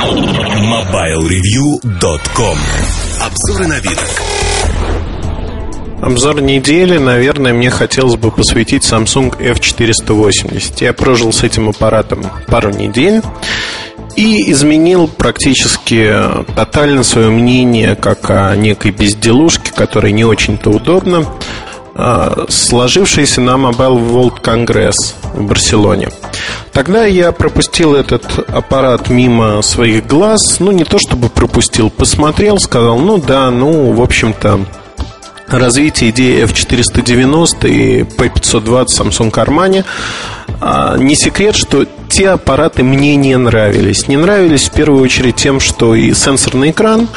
MobileReview.com Обзоры на вид. Обзор недели, наверное, мне хотелось бы посвятить Samsung F480. Я прожил с этим аппаратом пару недель и изменил практически тотально свое мнение как о некой безделушке, которая не очень-то удобна, а, сложившейся на Mobile World Congress в Барселоне. Тогда я пропустил этот аппарат мимо своих глаз. Ну, не то чтобы пропустил, посмотрел, сказал, ну да, ну, в общем-то, развитие идеи F490 и P520 Samsung Armani. А, не секрет, что те аппараты мне не нравились. Не нравились в первую очередь тем, что и сенсорный экран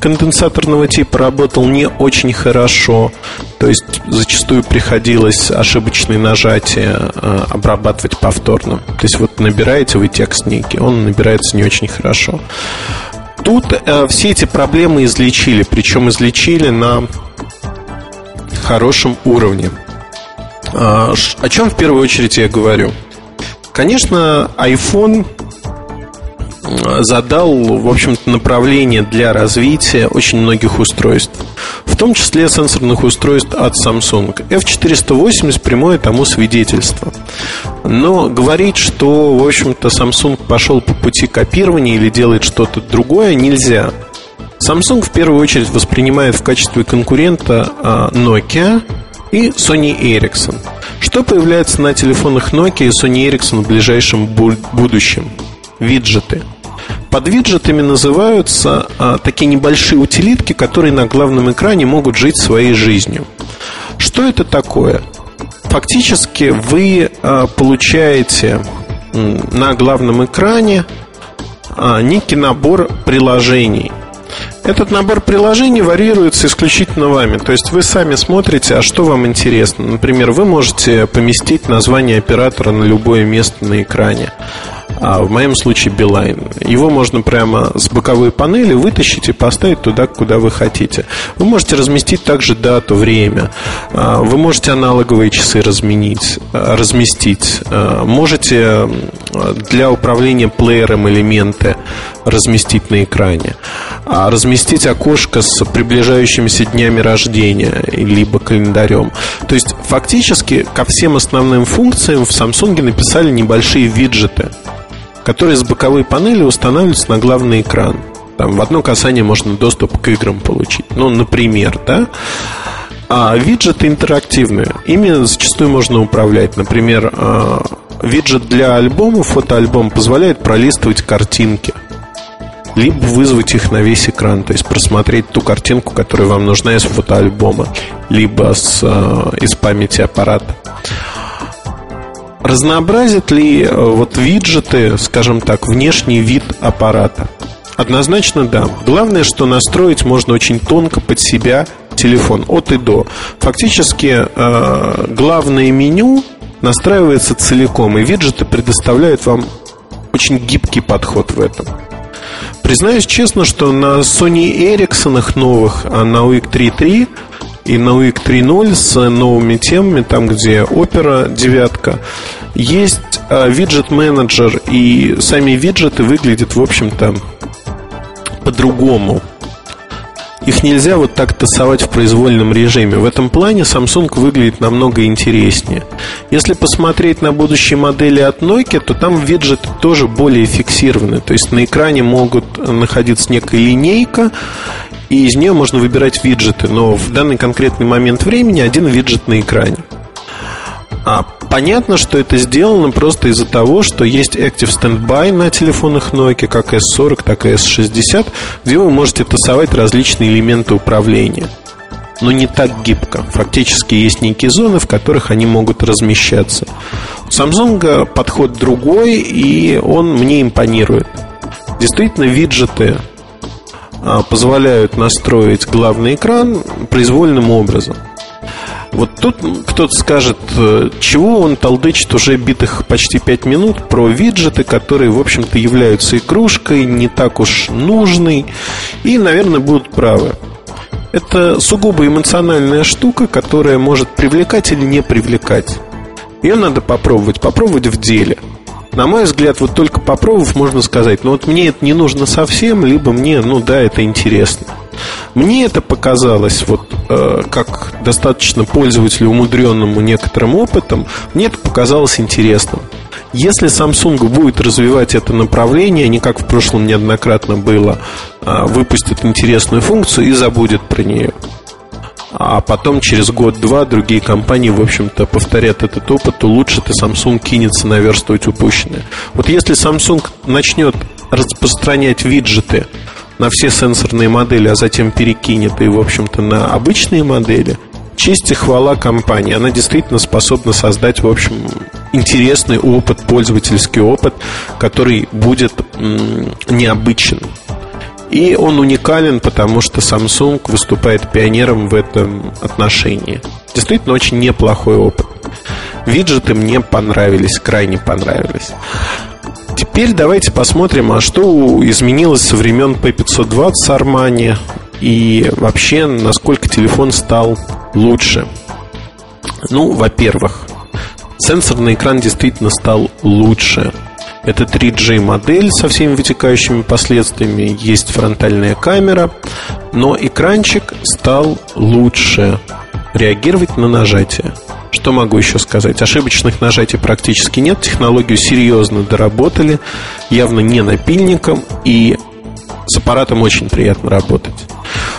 конденсаторного типа работал не очень хорошо. То есть зачастую приходилось ошибочные нажатия а, обрабатывать повторно. То есть вот набираете вы текст некий, он набирается не очень хорошо. Тут э, все эти проблемы излечили, причем излечили на хорошем уровне. А, о чем в первую очередь я говорю? Конечно, iPhone задал, в общем-то, направление для развития очень многих устройств, в том числе сенсорных устройств от Samsung. F480 прямое тому свидетельство. Но говорить, что, в общем-то, Samsung пошел по пути копирования или делает что-то другое, нельзя. Samsung в первую очередь воспринимает в качестве конкурента а, Nokia и Sony Ericsson. Что появляется на телефонах Nokia и Sony Ericsson в ближайшем будущем? Виджеты. Под виджетами называются а, такие небольшие утилитки, которые на главном экране могут жить своей жизнью. Что это такое? Фактически вы а, получаете на главном экране а, некий набор приложений – этот набор приложений варьируется исключительно вами. То есть вы сами смотрите, а что вам интересно. Например, вы можете поместить название оператора на любое место на экране а в моем случае Билайн. Его можно прямо с боковой панели вытащить и поставить туда, куда вы хотите. Вы можете разместить также дату, время. А, вы можете аналоговые часы разменить, а, разместить. А, можете для управления плеером элементы разместить на экране. Разместить окошко с приближающимися днями рождения либо календарем. То есть фактически ко всем основным функциям в Samsung написали небольшие виджеты которые с боковой панели устанавливаются на главный экран. Там в одно касание можно доступ к играм получить. Ну, например, да? А виджеты интерактивные. Ими зачастую можно управлять. Например, а, виджет для альбома, фотоальбом, позволяет пролистывать картинки. Либо вызвать их на весь экран, то есть просмотреть ту картинку, которая вам нужна из фотоальбома, либо с, а, из памяти аппарата. Разнообразит ли э, вот виджеты, скажем так, внешний вид аппарата? Однозначно да. Главное, что настроить можно очень тонко под себя телефон от и до. Фактически э, главное меню настраивается целиком, и виджеты предоставляют вам очень гибкий подход в этом. Признаюсь честно, что на Sony Ericsson новых, а на UIC 3.3 и на UIC 3.0 с новыми темами, там, где опера девятка, есть а, виджет-менеджер, и сами виджеты выглядят, в общем-то, по-другому. Их нельзя вот так тасовать в произвольном режиме. В этом плане Samsung выглядит намного интереснее. Если посмотреть на будущие модели от Nokia, то там виджеты тоже более фиксированы. То есть на экране могут находиться некая линейка, и из нее можно выбирать виджеты. Но в данный конкретный момент времени один виджет на экране. А понятно, что это сделано просто из-за того, что есть Active Standby на телефонах Nokia, как S40, так и S60, где вы можете тасовать различные элементы управления. Но не так гибко. Фактически есть некие зоны, в которых они могут размещаться. У Samsung подход другой, и он мне импонирует. Действительно, виджеты а, позволяют настроить главный экран произвольным образом. Вот тут кто-то скажет, э, чего он толдычит уже битых почти 5 минут про виджеты, которые, в общем-то, являются игрушкой, не так уж нужной, и, наверное, будут правы. Это сугубо эмоциональная штука, которая может привлекать или не привлекать. Ее надо попробовать, попробовать в деле. На мой взгляд, вот только попробовав, можно сказать, ну вот мне это не нужно совсем, либо мне, ну да, это интересно. Мне это показалось, вот э, как достаточно пользователю, умудренному некоторым опытом, мне это показалось интересным. Если Samsung будет развивать это направление, не как в прошлом неоднократно было, а выпустит интересную функцию и забудет про нее. А потом через год-два другие компании, в общем-то, повторят этот опыт, улучшат, и Samsung кинется наверстывать упущенное. Вот если Samsung начнет распространять виджеты на все сенсорные модели, а затем перекинет и, в общем-то, на обычные модели, честь и хвала компании. Она действительно способна создать, в общем, интересный опыт, пользовательский опыт, который будет м- необычен. И он уникален, потому что Samsung выступает пионером в этом отношении. Действительно, очень неплохой опыт. Виджеты мне понравились, крайне понравились. Теперь давайте посмотрим, а что изменилось со времен P520 с Armani и вообще, насколько телефон стал лучше. Ну, во-первых, сенсорный экран действительно стал лучше. Это 3G модель со всеми вытекающими последствиями. Есть фронтальная камера, но экранчик стал лучше реагировать на нажатие. Что могу еще сказать? Ошибочных нажатий практически нет. Технологию серьезно доработали, явно не напильником, и с аппаратом очень приятно работать.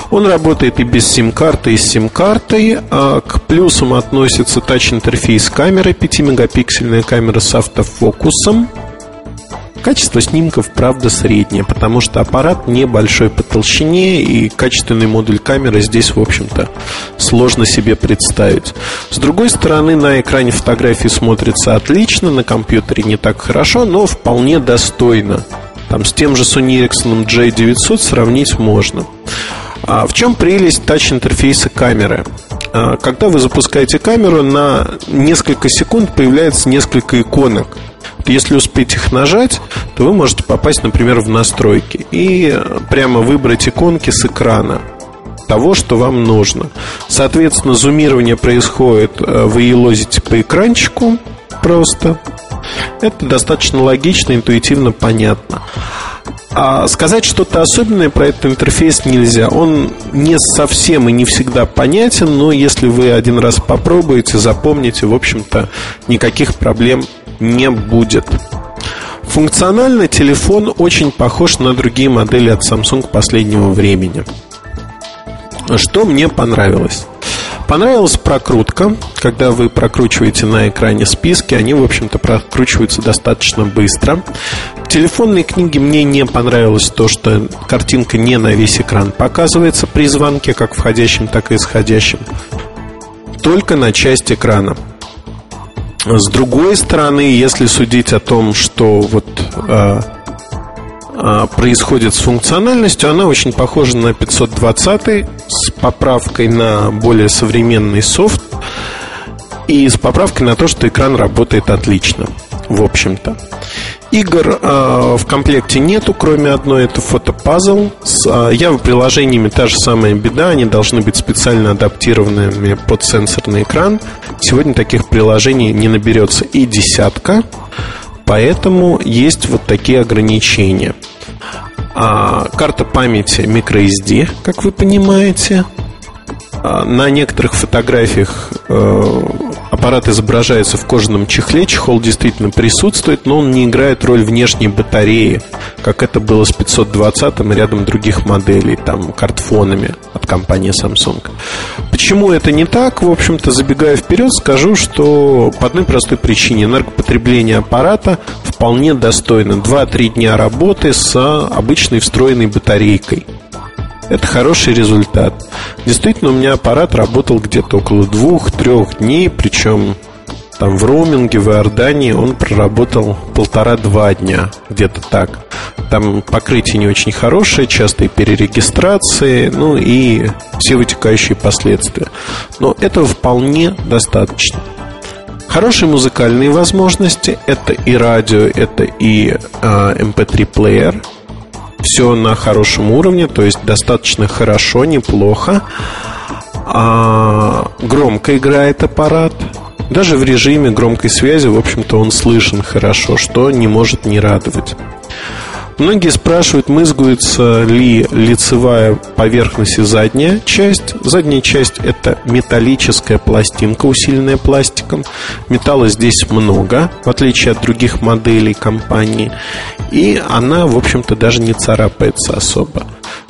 Он работает и без сим-карты, и с сим-картой. А к плюсам относится тач-интерфейс камеры, 5-мегапиксельная камера с автофокусом. Качество снимков, правда, среднее, потому что аппарат небольшой по толщине, и качественный модуль камеры здесь, в общем-то, сложно себе представить. С другой стороны, на экране фотографии смотрится отлично, на компьютере не так хорошо, но вполне достойно. Там с тем же Sony Ericsson J900 сравнить можно. А в чем прелесть тач-интерфейса камеры? А, когда вы запускаете камеру, на несколько секунд появляется несколько иконок – если успеть их нажать, то вы можете попасть, например, в настройки и прямо выбрать иконки с экрана того, что вам нужно. Соответственно, зумирование происходит, э, вы елозите по экранчику просто. Это достаточно логично, интуитивно понятно. А сказать что-то особенное про этот интерфейс нельзя. Он не совсем и не всегда понятен, но если вы один раз попробуете, запомните, в общем-то, никаких проблем не будет. Функционально телефон очень похож на другие модели от Samsung последнего времени. Что мне понравилось? Понравилась прокрутка. Когда вы прокручиваете на экране списки, они, в общем-то, прокручиваются достаточно быстро. В телефонной книге мне не понравилось то, что картинка не на весь экран показывается при звонке, как входящем, так и исходящем. Только на часть экрана. С другой стороны, если судить о том, что вот э, э, происходит с функциональностью, она очень похожа на 520 с поправкой на более современный софт и с поправкой на то, что экран работает отлично, в общем-то. Игр э, в комплекте нету, кроме одной, это фотопазл. С э, Java приложениями та же самая беда, они должны быть специально адаптированными под сенсорный экран. Сегодня таких приложений не наберется и десятка, поэтому есть вот такие ограничения. А, карта памяти microSD, как вы понимаете. А, на некоторых фотографиях э, аппарат изображается в кожаном чехле, чехол действительно присутствует, но он не играет роль внешней батареи, как это было с 520 и рядом других моделей, там, картфонами от компании Samsung. Почему это не так? В общем-то, забегая вперед, скажу, что по одной простой причине энергопотребление аппарата вполне достойно. 2-3 дня работы с обычной встроенной батарейкой. Это хороший результат. Действительно, у меня аппарат работал где-то около двух-трех дней, причем там в роуминге в Иордании он проработал полтора-два дня, где-то так. Там покрытие не очень хорошее, частые перерегистрации, ну и все вытекающие последствия. Но этого вполне достаточно. Хорошие музыкальные возможности это и радио, это и э, MP3 эм плеер, все на хорошем уровне, то есть достаточно хорошо, неплохо. А, громко играет аппарат. Даже в режиме громкой связи, в общем-то, он слышен хорошо, что не может не радовать. Многие спрашивают, мызгуется ли лицевая поверхность и задняя часть. Задняя часть – это металлическая пластинка, усиленная пластиком. Металла здесь много, в отличие от других моделей компании. И она, в общем-то, даже не царапается особо.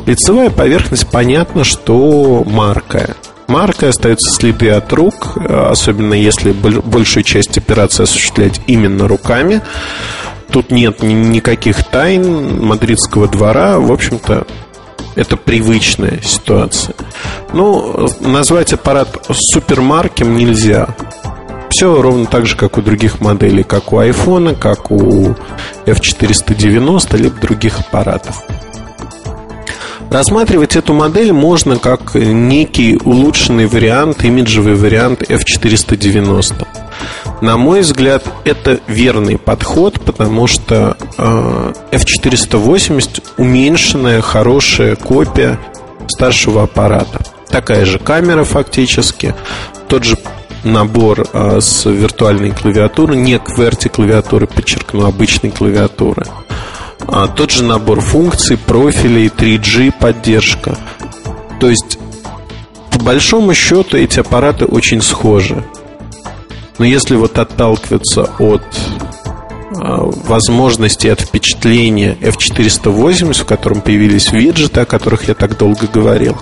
Лицевая поверхность, понятно, что маркая. Маркой остаются следы от рук, особенно если большую часть операции осуществлять именно руками. Тут нет никаких тайн мадридского двора. В общем-то, это привычная ситуация. Ну, назвать аппарат супермаркем нельзя. Все ровно так же, как у других моделей, как у iPhone, как у F490, либо других аппаратов. Рассматривать эту модель можно как некий улучшенный вариант, имиджевый вариант F490. На мой взгляд, это верный подход, потому что э, F480 уменьшенная, хорошая копия старшего аппарата. Такая же камера фактически, тот же набор э, с виртуальной клавиатуры, не QWERTY клавиатуры, подчеркну, обычной клавиатуры. А, тот же набор функций, профилей, 3G поддержка. То есть, по большому счету, эти аппараты очень схожи. Но если вот отталкиваться от а, возможности от впечатления F480, в котором появились виджеты, о которых я так долго говорил,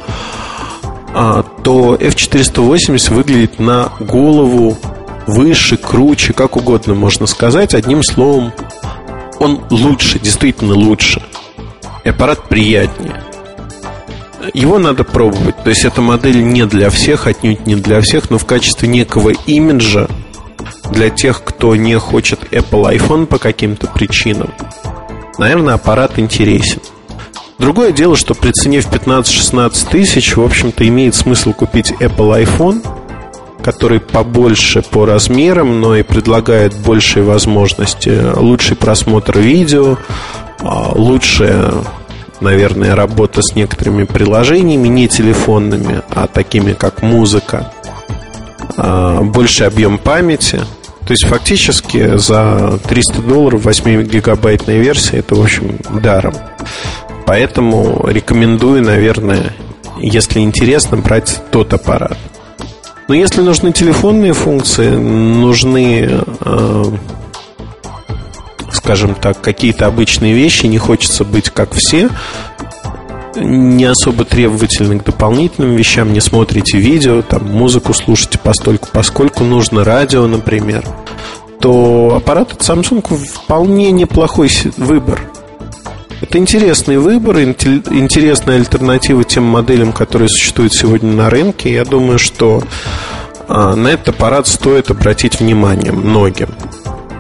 а, то F480 выглядит на голову выше, круче, как угодно можно сказать. Одним словом, он лучше, действительно лучше. И аппарат приятнее. Его надо пробовать. То есть эта модель не для всех, отнюдь не для всех, но в качестве некого имиджа для тех, кто не хочет Apple iPhone по каким-то причинам, наверное, аппарат интересен. Другое дело, что при цене в 15-16 тысяч, в общем-то, имеет смысл купить Apple iPhone, который побольше по размерам, но и предлагает большие возможности, лучший просмотр видео, а, лучшая, наверное, работа с некоторыми приложениями, не телефонными, а такими как музыка, а, больший объем памяти – то есть фактически за 300 долларов 8-гигабайтная версия это, в общем, даром. Поэтому рекомендую, наверное, если интересно, брать тот аппарат. Но если нужны телефонные функции, нужны, э, скажем так, какие-то обычные вещи, не хочется быть как все, не особо требовательны к дополнительным вещам, не смотрите видео, там музыку слушайте постольку, поскольку нужно радио, например, то аппарат от Samsung вполне неплохой выбор. Это интересный выбор, интересная альтернатива тем моделям, которые существуют сегодня на рынке. Я думаю, что а, на этот аппарат стоит обратить внимание многим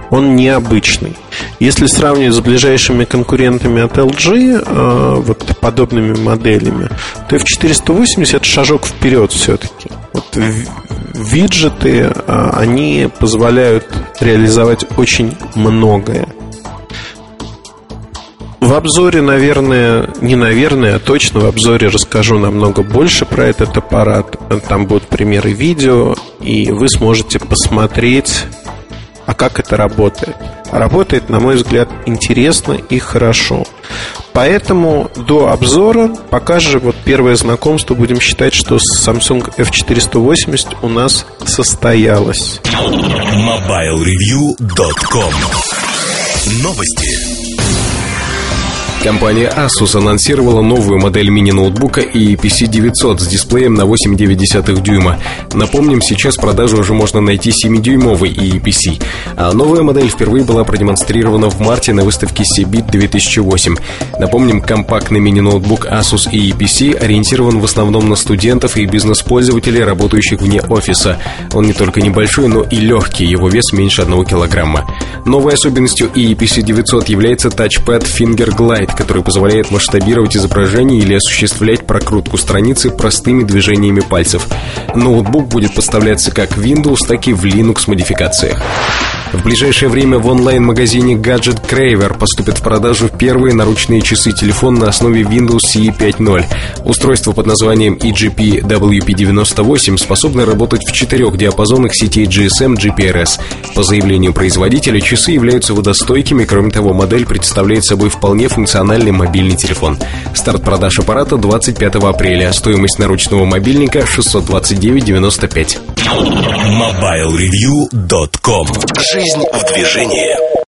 он необычный. Если сравнивать с ближайшими конкурентами от LG, э, вот подобными моделями, то F480 это шажок вперед все-таки. Вот виджеты, э, они позволяют реализовать очень многое. В обзоре, наверное, не наверное, а точно в обзоре расскажу намного больше про этот аппарат. Там будут примеры видео, и вы сможете посмотреть а как это работает? Работает, на мой взгляд, интересно и хорошо. Поэтому до обзора, пока же вот первое знакомство, будем считать, что Samsung F480 у нас состоялось. MobileReview.com Новости. Компания Asus анонсировала новую модель мини-ноутбука и PC 900 с дисплеем на 8,9 дюйма. Напомним, сейчас в продаже уже можно найти 7-дюймовый EPC. А новая модель впервые была продемонстрирована в марте на выставке CeBIT 2008. Напомним, компактный мини-ноутбук Asus EPC ориентирован в основном на студентов и бизнес-пользователей, работающих вне офиса. Он не только небольшой, но и легкий, его вес меньше 1 килограмма. Новой особенностью EPC 900 является Touchpad Finger Glide, сайт, который позволяет масштабировать изображение или осуществлять прокрутку страницы простыми движениями пальцев. Ноутбук будет поставляться как Windows, так и в Linux модификациях. В ближайшее время в онлайн-магазине Gadget Craver поступят в продажу первые наручные часы-телефон на основе Windows CE 5.0. Устройство под названием EGP WP98 способно работать в четырех диапазонах сетей GSM GPRS. По заявлению производителя, часы являются водостойкими, кроме того, модель представляет собой вполне функциональный мобильный телефон. Старт продаж аппарата 25 апреля. Стоимость наручного мобильника 629,95. MobileReview.com Жизнь в движении